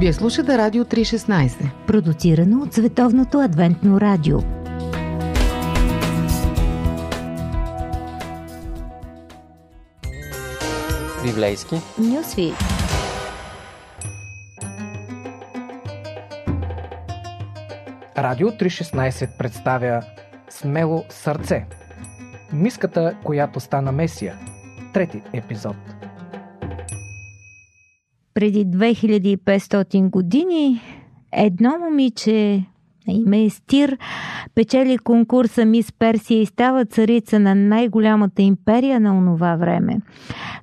Вие слушате Радио 316, продуцирано от Световното адвентно радио. Библейски Нюсви. Радио 316 представя Смело сърце. Миската, която стана Месия. Трети епизод. Преди 2500 години едно момиче име Естир печели конкурса Мис Персия и става царица на най-голямата империя на онова време.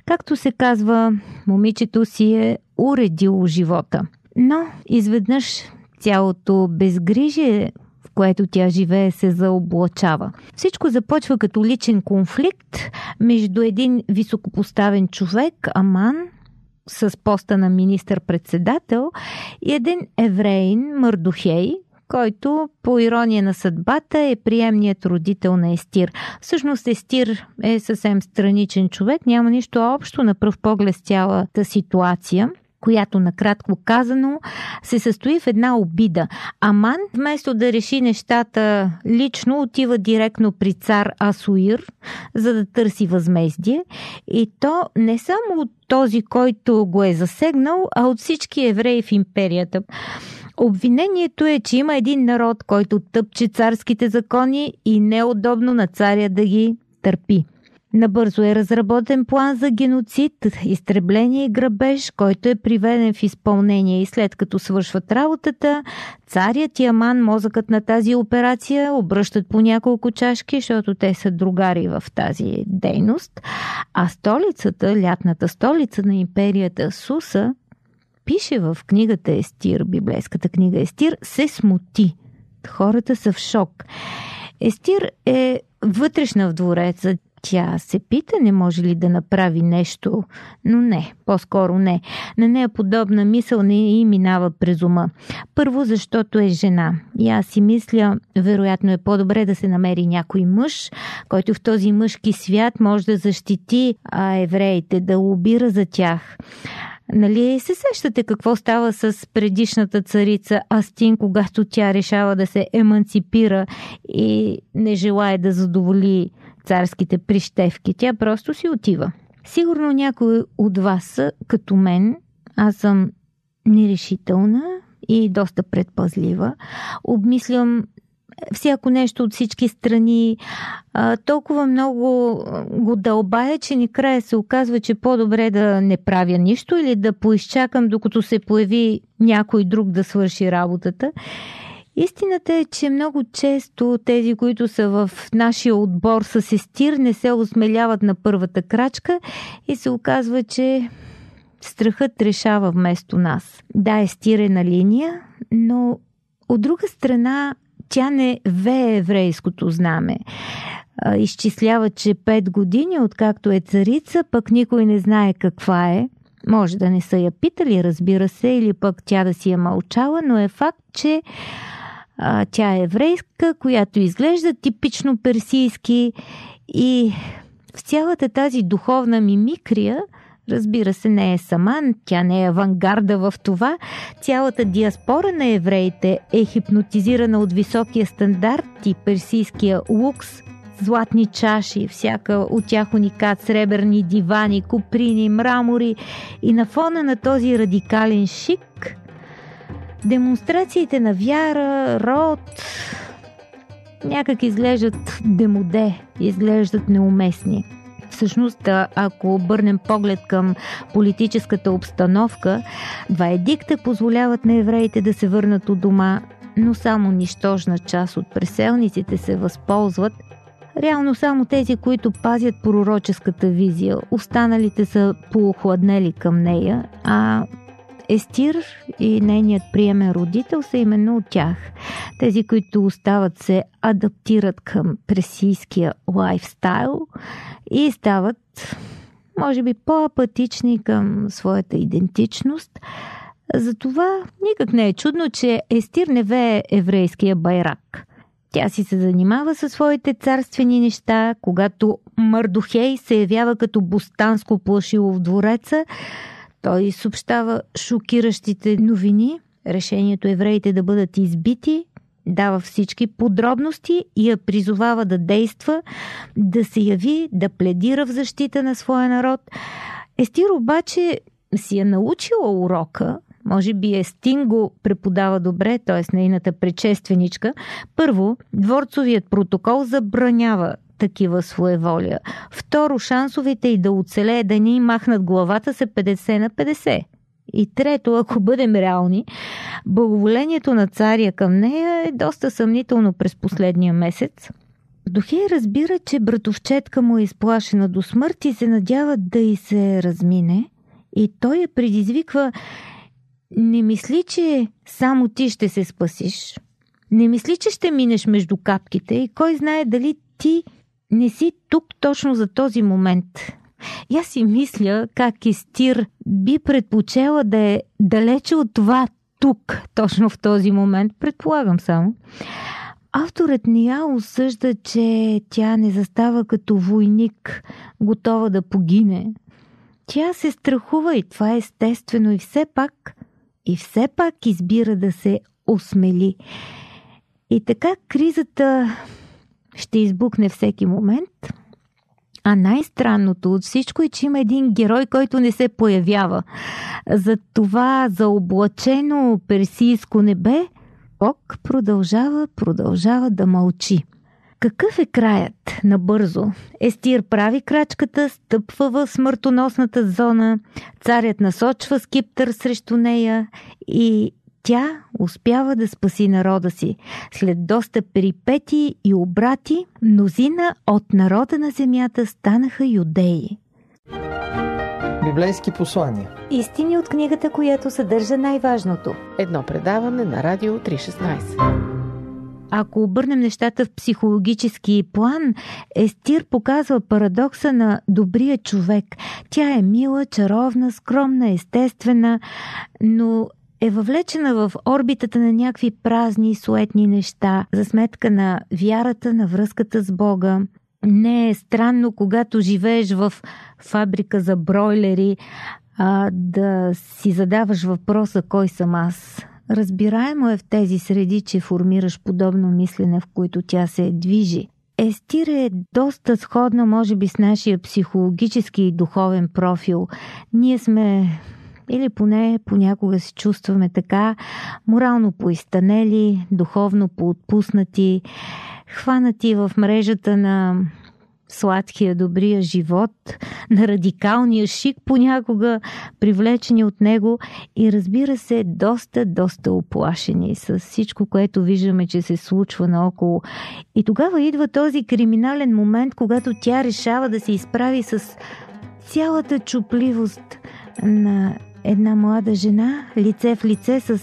Както се казва, момичето си е уредило живота. Но изведнъж цялото безгрижие, в което тя живее, се заоблачава. Всичко започва като личен конфликт между един високопоставен човек, Аман, с поста на министър-председател и един евреин, Мърдохей, който по ирония на съдбата е приемният родител на Естир. Всъщност Естир е съвсем страничен човек, няма нищо общо на пръв поглед с цялата ситуация която накратко казано се състои в една обида. Аман, вместо да реши нещата лично, отива директно при цар Асуир, за да търси възмездие. И то не само от този, който го е засегнал, а от всички евреи в империята. Обвинението е, че има един народ, който тъпче царските закони и неудобно на царя да ги търпи. Набързо е разработен план за геноцид, изтребление и грабеж, който е приведен в изпълнение и след като свършват работата, царят и Аман, мозъкът на тази операция, обръщат по няколко чашки, защото те са другари в тази дейност, а столицата, лятната столица на империята Суса, пише в книгата Естир, библейската книга Естир, се смути. Хората са в шок. Естир е вътрешна в двореца. Тя се пита, не може ли да направи нещо, но не, по-скоро не. На нея подобна мисъл не и минава през ума. Първо, защото е жена. И аз си мисля, вероятно е по-добре да се намери някой мъж, който в този мъжки свят може да защити а евреите, да лобира за тях. Нали се сещате какво става с предишната царица Астин, когато тя решава да се еманципира и не желая да задоволи царските прищевки. Тя просто си отива. Сигурно някой от вас са като мен. Аз съм нерешителна и доста предпазлива. Обмислям всяко нещо от всички страни. А, толкова много го дълбая, че накрая се оказва, че по-добре да не правя нищо или да поизчакам, докато се появи някой друг да свърши работата. Истината е, че много често тези, които са в нашия отбор с естир, не се осмеляват на първата крачка и се оказва, че страхът решава вместо нас. Да, естир е на линия, но от друга страна тя не вее еврейското знаме. Изчислява, че пет години, откакто е царица, пък никой не знае каква е. Може да не са я питали, разбира се, или пък тя да си е мълчала, но е факт, че а, тя е еврейска, която изглежда типично персийски и в цялата тази духовна мимикрия – Разбира се, не е сама, тя не е авангарда в това. Цялата диаспора на евреите е хипнотизирана от високия стандарт и персийския лукс, златни чаши, всяка от тях уникат, сребърни дивани, куприни, мрамори и на фона на този радикален шик демонстрациите на вяра, род, някак изглеждат демоде, изглеждат неуместни. Всъщност, ако обърнем поглед към политическата обстановка, два едикта позволяват на евреите да се върнат от дома, но само нищожна част от преселниците се възползват Реално само тези, които пазят пророческата визия, останалите са поохладнели към нея, а Естир и нейният приемен родител са именно от тях. Тези, които остават се адаптират към пресийския лайфстайл и стават, може би, по-апатични към своята идентичност. Затова никак не е чудно, че Естир не вее еврейския байрак. Тя си се занимава със своите царствени неща, когато Мардухей се явява като бустанско плашило в двореца, Той съобщава шокиращите новини, решението евреите да бъдат избити, дава всички подробности и я призовава да действа, да се яви, да пледира в защита на своя народ. Естир обаче си е научила урока, може би Естин го преподава добре, т.е. нейната предшественичка. Първо, дворцовият протокол забранява такива своеволия. Второ, шансовете и да оцелее да ни махнат главата са 50 на 50. И трето, ако бъдем реални, благоволението на царя към нея е доста съмнително през последния месец. Дохей разбира, че братовчетка му е изплашена до смърт и се надява да й се размине. И той я предизвиква не мисли, че само ти ще се спасиш. Не мисли, че ще минеш между капките и кой знае дали ти не си тук точно за този момент. Аз си мисля как Истир би предпочела да е далече от това тук, точно в този момент, предполагам само. Авторът ни я осъжда, че тя не застава като войник, готова да погине. Тя се страхува и това е естествено и все пак, и все пак избира да се осмели. И така кризата ще избухне всеки момент. А най-странното от всичко е, че има един герой, който не се появява. За това заоблачено персийско небе Бог продължава, продължава да мълчи. Какъв е краят? Набързо. Естир прави крачката, стъпва в смъртоносната зона, царят насочва скиптър срещу нея и тя успява да спаси народа си. След доста перипети и обрати, мнозина от народа на земята станаха юдеи. Библейски послания Истини от книгата, която съдържа най-важното. Едно предаване на Радио 316. Ако обърнем нещата в психологически план, Естир показва парадокса на добрия човек. Тя е мила, чаровна, скромна, естествена, но е въвлечена в орбитата на някакви празни, суетни неща, за сметка на вярата, на връзката с Бога. Не е странно, когато живееш в фабрика за бройлери, а, да си задаваш въпроса кой съм аз. Разбираемо е в тези среди, че формираш подобно мислене, в които тя се движи. Естир е доста сходна, може би, с нашия психологически и духовен профил. Ние сме или поне понякога се чувстваме така, морално поизтанели, духовно поотпуснати, хванати в мрежата на сладкия, добрия живот, на радикалния шик, понякога привлечени от него и разбира се, доста, доста оплашени с всичко, което виждаме, че се случва наоколо. И тогава идва този криминален момент, когато тя решава да се изправи с цялата чупливост на една млада жена, лице в лице с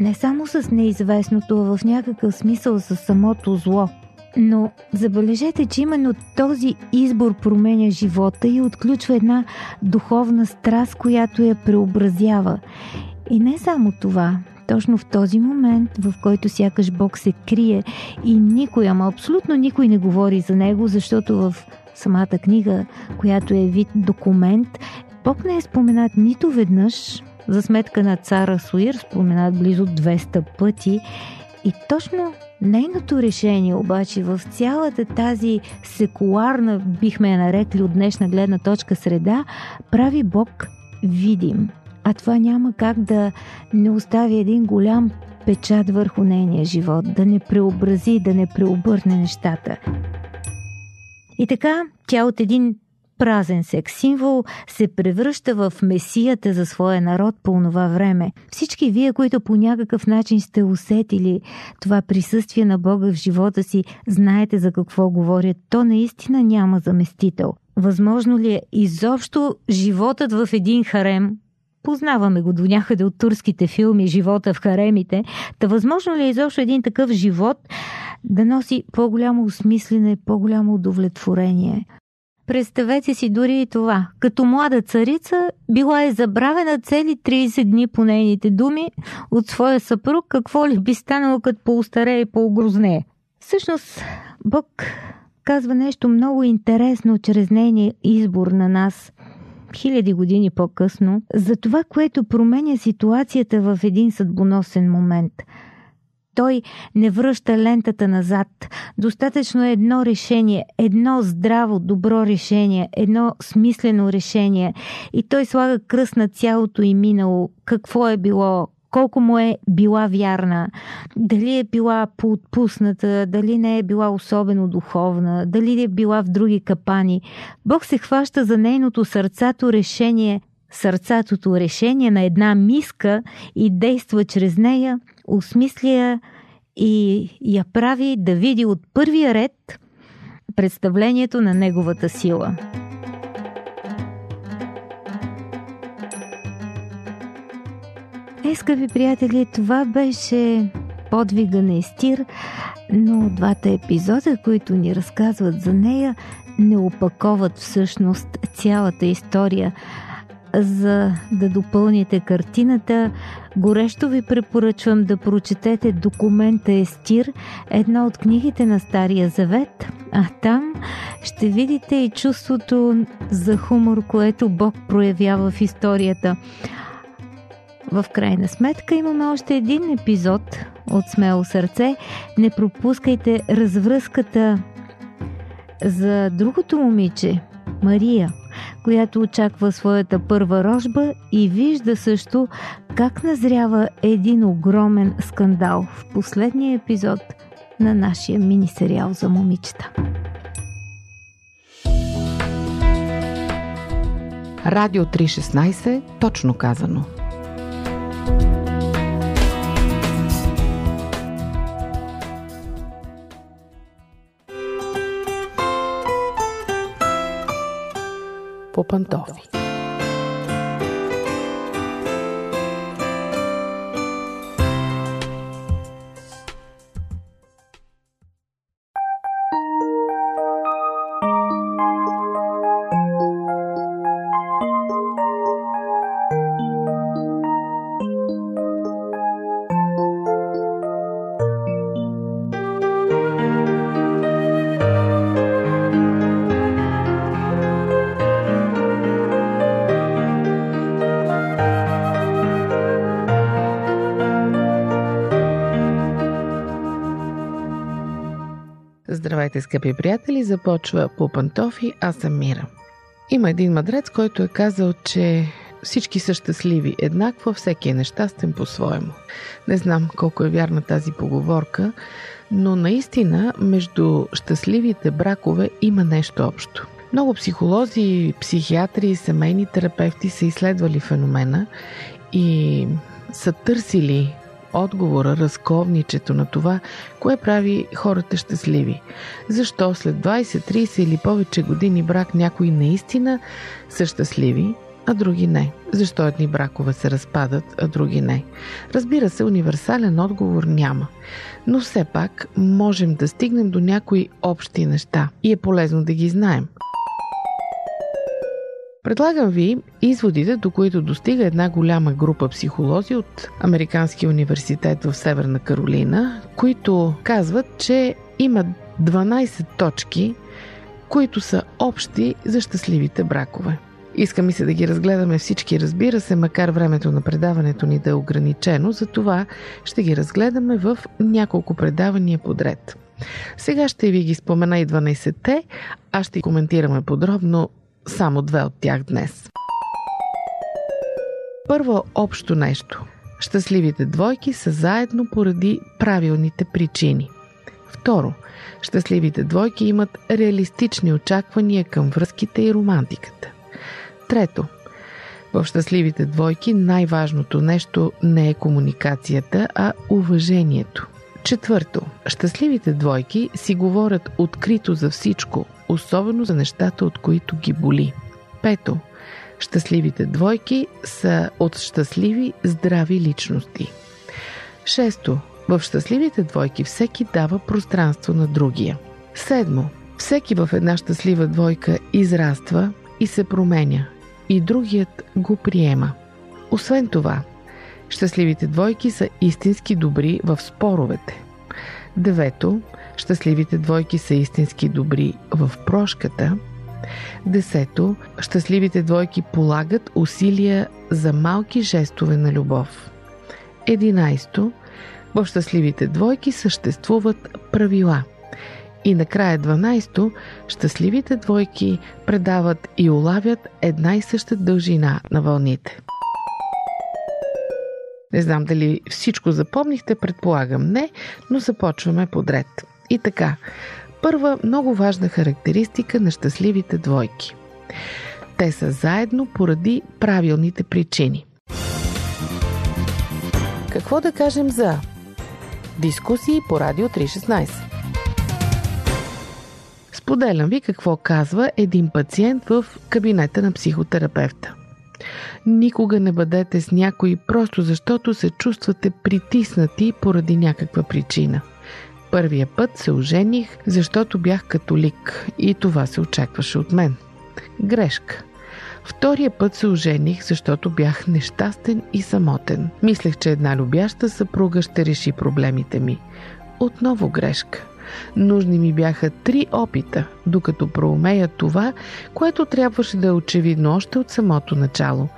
не само с неизвестното, а в някакъв смисъл с самото зло. Но забележете, че именно този избор променя живота и отключва една духовна страст, която я преобразява. И не само това, точно в този момент, в който сякаш Бог се крие и никой, ама абсолютно никой не говори за него, защото в самата книга, която е вид документ, Бог не е споменат нито веднъж, за сметка на цара Суир, споменат близо 200 пъти. И точно нейното решение обаче в цялата тази секуларна, бихме я нарекли от днешна гледна точка среда, прави Бог видим. А това няма как да не остави един голям печат върху нейния живот, да не преобрази, да не преобърне нещата. И така, тя от един празен секс символ се превръща в месията за своя народ по това време. Всички вие, които по някакъв начин сте усетили това присъствие на Бога в живота си, знаете за какво говорят. То наистина няма заместител. Възможно ли е изобщо животът в един харем, Познаваме го до някъде от турските филми Живота в харемите. Та възможно ли е изобщо един такъв живот да носи по-голямо осмислене, по-голямо удовлетворение? Представете си дори и това. Като млада царица била е забравена цели 30 дни по нейните думи от своя съпруг, какво ли би станало като поустаре и по-огрознее. Всъщност, Бог казва нещо много интересно чрез нейния избор на нас. хиляди години по-късно, за това, което променя ситуацията в един съдбоносен момент. Той не връща лентата назад. Достатъчно е едно решение, едно здраво, добро решение, едно смислено решение. И той слага кръст на цялото и минало. Какво е било, колко му е била вярна, дали е била поотпусната, дали не е била особено духовна, дали е била в други капани. Бог се хваща за нейното сърцато решение, сърцатото решение на една миска и действа чрез нея, осмисля и я прави да види от първия ред представлението на неговата сила. Е, скъпи приятели, това беше подвига на Естир, но двата епизода, които ни разказват за нея, не опаковат всъщност цялата история. За да допълните картината, горещо ви препоръчвам да прочетете документа Естир, една от книгите на Стария Завет, а там ще видите и чувството за хумор, което Бог проявява в историята. В крайна сметка имаме още един епизод от Смело сърце. Не пропускайте развръзката за другото момиче, Мария, която очаква своята първа рожба и вижда също как назрява един огромен скандал в последния епизод на нашия мини сериал за момичета. Радио 316, точно казано. По Здравейте, скъпи приятели! Започва по пантофи, аз съм Мира. Има един мъдрец, който е казал, че всички са щастливи еднакво, всеки е нещастен по-своему. Не знам колко е вярна тази поговорка, но наистина между щастливите бракове има нещо общо. Много психолози, психиатри и семейни терапевти са изследвали феномена и са търсили отговора, разковничето на това, кое прави хората щастливи. Защо след 20, 30 или повече години брак някои наистина са щастливи, а други не. Защо едни бракове се разпадат, а други не? Разбира се, универсален отговор няма. Но все пак можем да стигнем до някои общи неща и е полезно да ги знаем – Предлагам ви изводите, до които достига една голяма група психолози от Американския университет в Северна Каролина, които казват, че има 12 точки, които са общи за щастливите бракове. Иска ми се да ги разгледаме всички, разбира се, макар времето на предаването ни да е ограничено, затова ще ги разгледаме в няколко предавания подред. Сега ще ви ги спомена и 12-те, а ще коментираме подробно само две от тях днес. Първо общо нещо. Щастливите двойки са заедно поради правилните причини. Второ, щастливите двойки имат реалистични очаквания към връзките и романтиката. Трето, в щастливите двойки най-важното нещо не е комуникацията, а уважението. Четвърто, щастливите двойки си говорят открито за всичко, особено за нещата, от които ги боли. Пето, щастливите двойки са от щастливи, здрави личности. Шесто, в щастливите двойки всеки дава пространство на другия. Седмо, всеки в една щастлива двойка израства и се променя, и другият го приема. Освен това, щастливите двойки са истински добри в споровете. Девето, щастливите двойки са истински добри в прошката. Десето, щастливите двойки полагат усилия за малки жестове на любов. Единайсто, в щастливите двойки съществуват правила. И накрая 12-то, щастливите двойки предават и улавят една и съща дължина на вълните. Не знам дали всичко запомнихте, предполагам не, но започваме подред. И така, първа много важна характеристика на щастливите двойки. Те са заедно поради правилните причини. Какво да кажем за дискусии по Радио 316? Споделям ви какво казва един пациент в кабинета на психотерапевта. Никога не бъдете с някой просто защото се чувствате притиснати поради някаква причина. Първия път се ожених, защото бях католик и това се очакваше от мен. Грешка. Втория път се ожених, защото бях нещастен и самотен. Мислех, че една любяща съпруга ще реши проблемите ми. Отново грешка. Нужни ми бяха три опита, докато проумея това, което трябваше да е очевидно още от самото начало.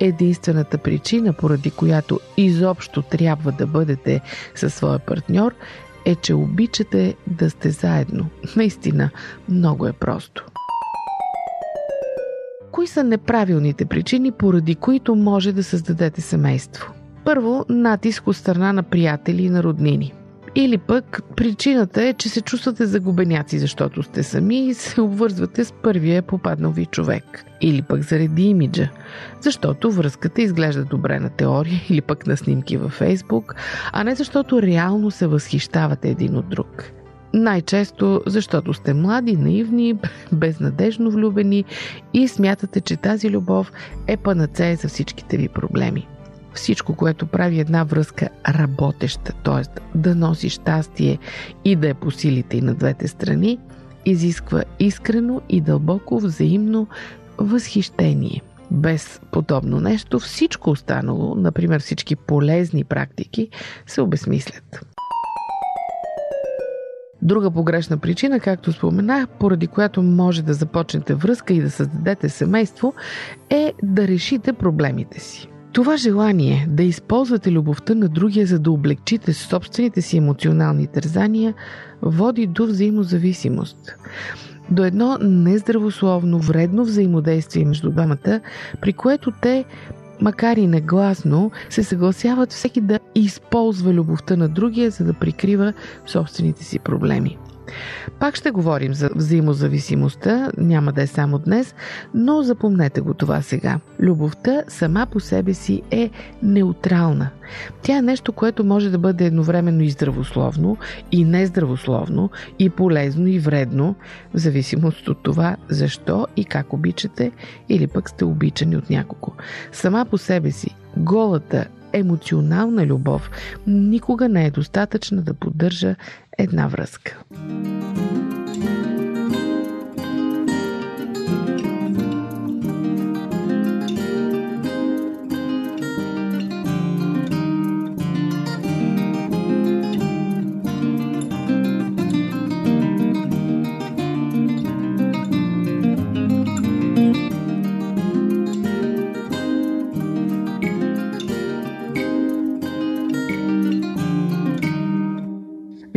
Единствената причина, поради която изобщо трябва да бъдете със своя партньор, е, че обичате да сте заедно. Наистина, много е просто. Кои са неправилните причини, поради които може да създадете семейство? Първо, натиск от страна на приятели и на роднини – или пък причината е, че се чувствате загубеняци, защото сте сами и се обвързвате с първия попаднал ви човек. Или пък заради имиджа, защото връзката изглежда добре на теория или пък на снимки във Фейсбук, а не защото реално се възхищавате един от друг. Най-често, защото сте млади, наивни, безнадежно влюбени и смятате, че тази любов е панацея за всичките ви проблеми всичко, което прави една връзка работеща, т.е. да носи щастие и да е по силите и на двете страни, изисква искрено и дълбоко взаимно възхищение. Без подобно нещо всичко останало, например всички полезни практики, се обесмислят. Друга погрешна причина, както споменах, поради която може да започнете връзка и да създадете семейство, е да решите проблемите си. Това желание да използвате любовта на другия, за да облегчите собствените си емоционални тързания, води до взаимозависимост. До едно нездравословно, вредно взаимодействие между двамата, при което те макар и негласно, се съгласяват всеки да използва любовта на другия, за да прикрива собствените си проблеми. Пак ще говорим за взаимозависимостта, няма да е само днес, но запомнете го това сега. Любовта сама по себе си е неутрална. Тя е нещо, което може да бъде едновременно и здравословно, и нездравословно, и полезно, и вредно, в зависимост от това защо и как обичате, или пък сте обичани от някого. Сама по себе си, голата емоционална любов никога не е достатъчна да поддържа една връзка.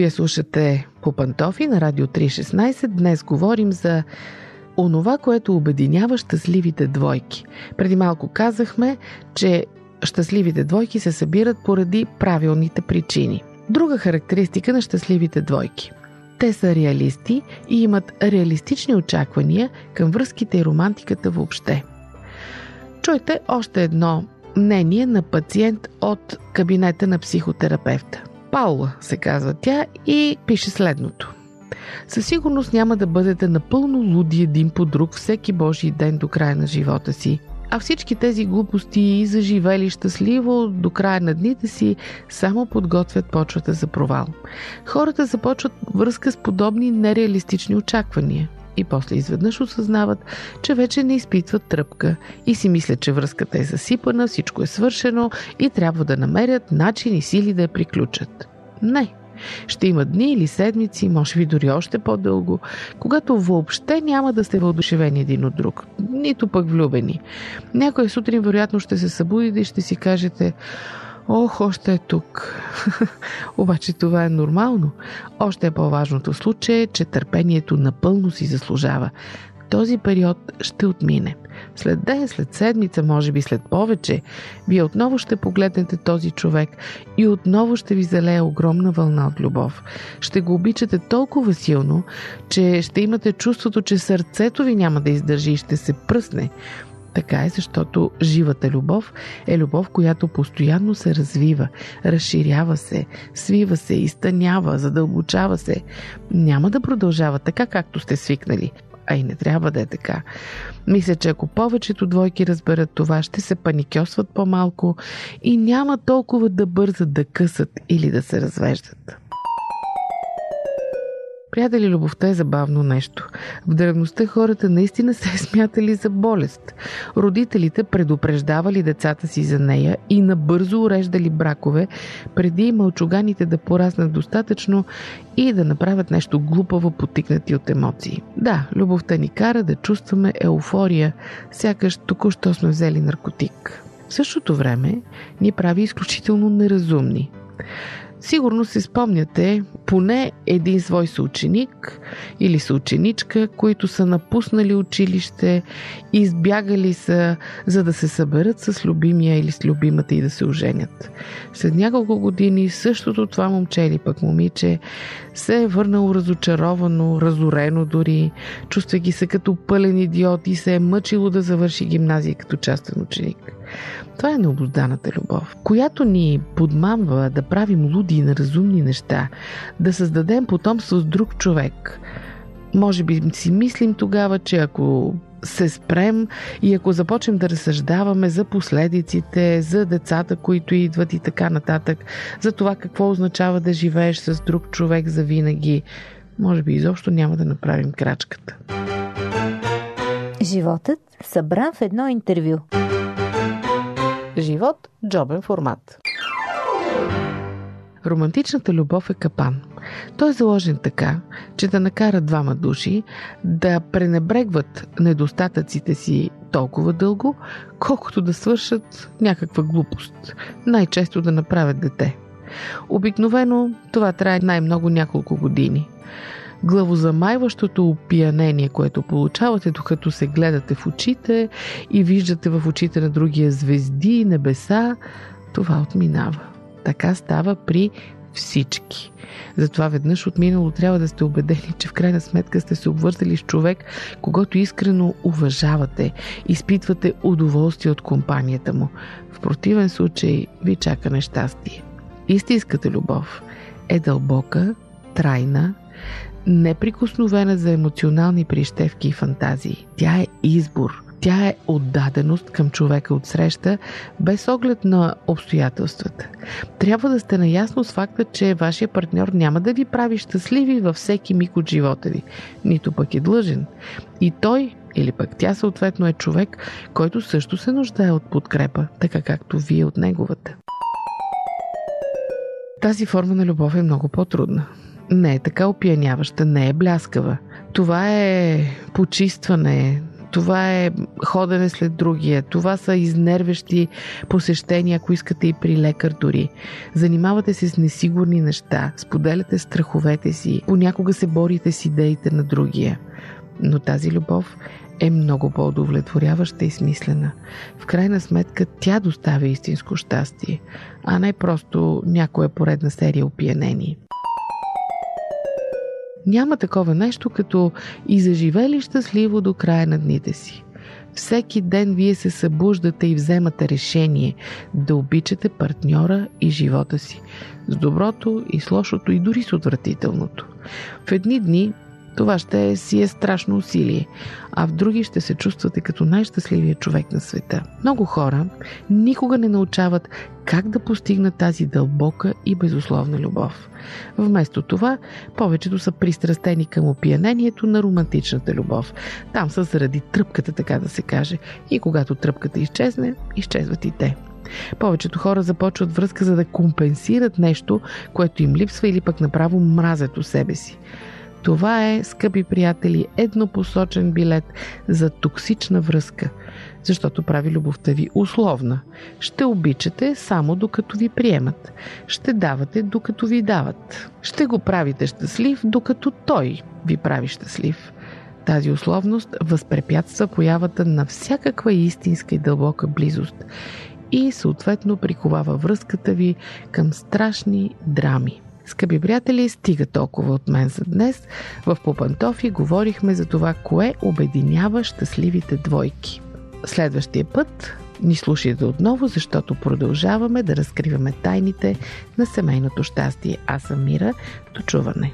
Вие слушате по пантофи на Радио 316. Днес говорим за онова, което обединява щастливите двойки. Преди малко казахме, че щастливите двойки се събират поради правилните причини. Друга характеристика на щастливите двойки. Те са реалисти и имат реалистични очаквания към връзките и романтиката въобще. Чуйте още едно мнение на пациент от кабинета на психотерапевта. Паула се казва тя и пише следното. Със сигурност няма да бъдете напълно луди един по друг всеки Божий ден до края на живота си. А всички тези глупости и заживели щастливо до края на дните си само подготвят почвата за провал. Хората започват връзка с подобни нереалистични очаквания и после изведнъж осъзнават, че вече не изпитват тръпка и си мислят, че връзката е засипана, всичко е свършено и трябва да намерят начин и сили да я приключат. Не. Ще има дни или седмици, може би дори още по-дълго, когато въобще няма да сте въодушевени един от друг, нито пък влюбени. Някоя сутрин вероятно ще се събудите и ще си кажете Ох, още е тук. Обаче това е нормално. Още е по-важното случай е, че търпението напълно си заслужава. Този период ще отмине. След ден, след седмица, може би след повече, вие отново ще погледнете този човек и отново ще ви залее огромна вълна от любов. Ще го обичате толкова силно, че ще имате чувството, че сърцето ви няма да издържи и ще се пръсне. Така е, защото живата любов е любов, която постоянно се развива, разширява се, свива се, изтънява, задълбочава се. Няма да продължава така, както сте свикнали. А и не трябва да е така. Мисля, че ако повечето двойки разберат това, ще се паникьосват по-малко и няма толкова да бързат да късат или да се развеждат. Приятели, любовта е забавно нещо. В древността хората наистина се е смятали за болест. Родителите предупреждавали децата си за нея и набързо уреждали бракове, преди мълчуганите да пораснат достатъчно и да направят нещо глупаво, потикнати от емоции. Да, любовта ни кара да чувстваме еуфория, сякаш току-що сме взели наркотик. В същото време ни прави изключително неразумни. Сигурно се спомняте поне един свой съученик или съученичка, които са напуснали училище, избягали са, за да се съберат с любимия или с любимата и да се оженят. След няколко години същото това момче или пък момиче се е върнало разочаровано, разорено дори, чувствайки се като пълен идиот и се е мъчило да завърши гимназия като частен ученик. Това е необозданата любов, която ни подмамва да правим луди и неразумни неща, да създадем потомство с друг човек. Може би си мислим тогава, че ако се спрем и ако започнем да разсъждаваме за последиците, за децата, които идват и така нататък, за това какво означава да живееш с друг човек за винаги, може би изобщо няма да направим крачката. Животът събран в едно интервю. Живот – джобен формат. Романтичната любов е капан. Той е заложен така, че да накара двама души да пренебрегват недостатъците си толкова дълго, колкото да свършат някаква глупост. Най-често да направят дете. Обикновено това трае най-много няколко години. Главозамайващото опиянение, което получавате, докато се гледате в очите и виждате в очите на другия звезди и небеса, това отминава. Така става при всички. Затова веднъж от минало трябва да сте убедени, че в крайна сметка сте се обвързали с човек, когато искрено уважавате, изпитвате удоволствие от компанията му. В противен случай ви чака нещастие. Истинската любов е дълбока, трайна, неприкосновена за емоционални прищевки и фантазии. Тя е избор – тя е отдаденост към човека от среща, без оглед на обстоятелствата. Трябва да сте наясно с факта, че вашия партньор няма да ви прави щастливи във всеки миг от живота ви, нито пък е длъжен. И той, или пък тя съответно е човек, който също се нуждае от подкрепа, така както вие от неговата. Тази форма на любов е много по-трудна. Не е така опияняваща, не е бляскава. Това е почистване, това е ходене след другия, това са изнервещи посещения, ако искате и при лекар дори. Занимавате се с несигурни неща, споделяте страховете си, понякога се борите с идеите на другия. Но тази любов е много по-удовлетворяваща и смислена. В крайна сметка тя доставя истинско щастие, а не просто някоя поредна серия опиянени. Няма такова нещо като и заживели щастливо до края на дните си. Всеки ден вие се събуждате и вземате решение да обичате партньора и живота си. С доброто и с лошото и дори с отвратителното. В едни дни това ще е, си е страшно усилие, а в други ще се чувствате като най-щастливия човек на света. Много хора никога не научават как да постигнат тази дълбока и безусловна любов. Вместо това, повечето са пристрастени към опиянението на романтичната любов. Там са заради тръпката, така да се каже. И когато тръпката изчезне, изчезват и те. Повечето хора започват връзка за да компенсират нещо, което им липсва или пък направо мразят у себе си. Това е, скъпи приятели, еднопосочен билет за токсична връзка, защото прави любовта ви условна. Ще обичате само докато ви приемат. Ще давате докато ви дават. Ще го правите щастлив, докато той ви прави щастлив. Тази условност възпрепятства появата на всякаква истинска и дълбока близост и съответно приковава връзката ви към страшни драми. Скъпи приятели, стига толкова от мен за днес. В Попантофи говорихме за това, кое обединява щастливите двойки. Следващия път ни слушайте отново, защото продължаваме да разкриваме тайните на семейното щастие. Аз съм Мира. До чуване!